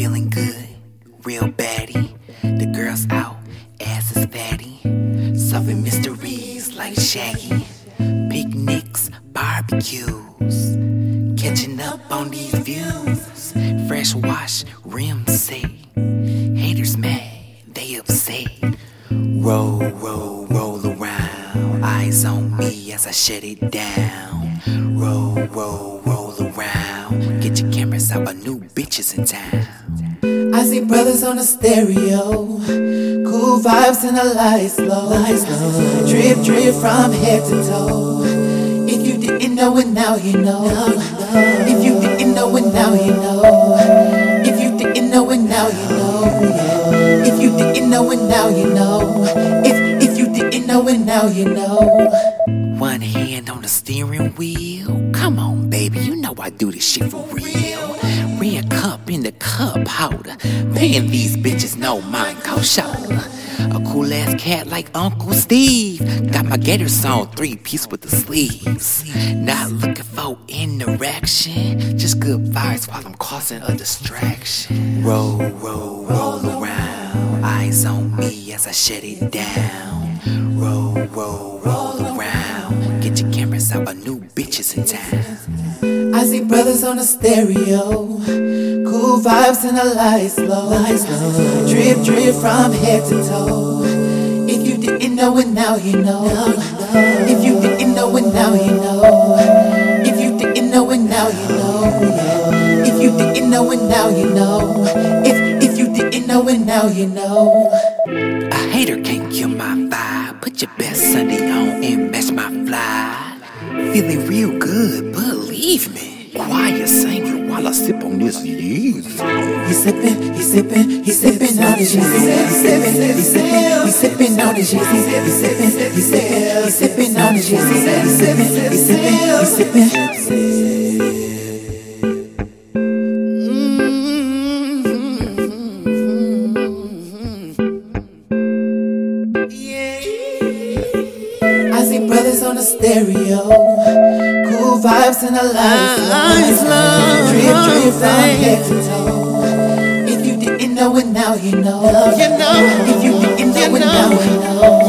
Feeling good, real baddie. The girls out, ass is fatty. Solving mysteries like Shaggy. Picnics, barbecues. Catching up on these views. Fresh wash, rims say. Haters mad, they upset. Roll, roll, roll around. Eyes on me as I shut it down. Roll, roll, roll around. Get your cameras out, a new bitches in town. I see brothers on the stereo. Cool vibes and the lights low. Lights low. Drip, drip from head to toe. If you didn't know it, now you know. If you didn't know it, now you know. If you didn't know it, now you know. If you didn't know it, now you know. If if you didn't know it, now you know. One hand on the steering wheel. Come on, baby, you know I do this shit for real. In the cup holder. Man, these bitches know mine go shoulder. A cool ass cat like Uncle Steve. Got my gators on three piece with the sleeves. Not looking for interaction. Just good vibes while I'm causing a distraction. Roll, roll, roll around. Eyes on me as I shut it down. Roll, roll, roll around. Get your cameras out, a new bitches in town. I see brothers on the stereo. Cool vibes and the lights low. Lights low. Drip, drip from head to toe. If you didn't know it, now you know. If you didn't know it, now you know. If you didn't know it, now you know. If you didn't know it, now you know. If if you didn't know it, now you know. A hater can't kill my vibe. Put your best Sunday on and match my fly. Feeling real good, believe me. Quiet singing while sip on this yeast. He sippin', he sippin', he sippin' on the Yeezy. He sippin', he sippin', he sippin' on the Yeezy. He sippin', he sippin', he sippin' on the Yeezy. He sippin', he sippin', he sippin'. I see brothers on the stereo. Cool vibes and the low. Drip, drip from head to toe. If you didn't know it, now you know. You know. If you didn't know You it, now know. you know. You know. If you didn't know it, now you know. You know. If you didn't know it, now you know.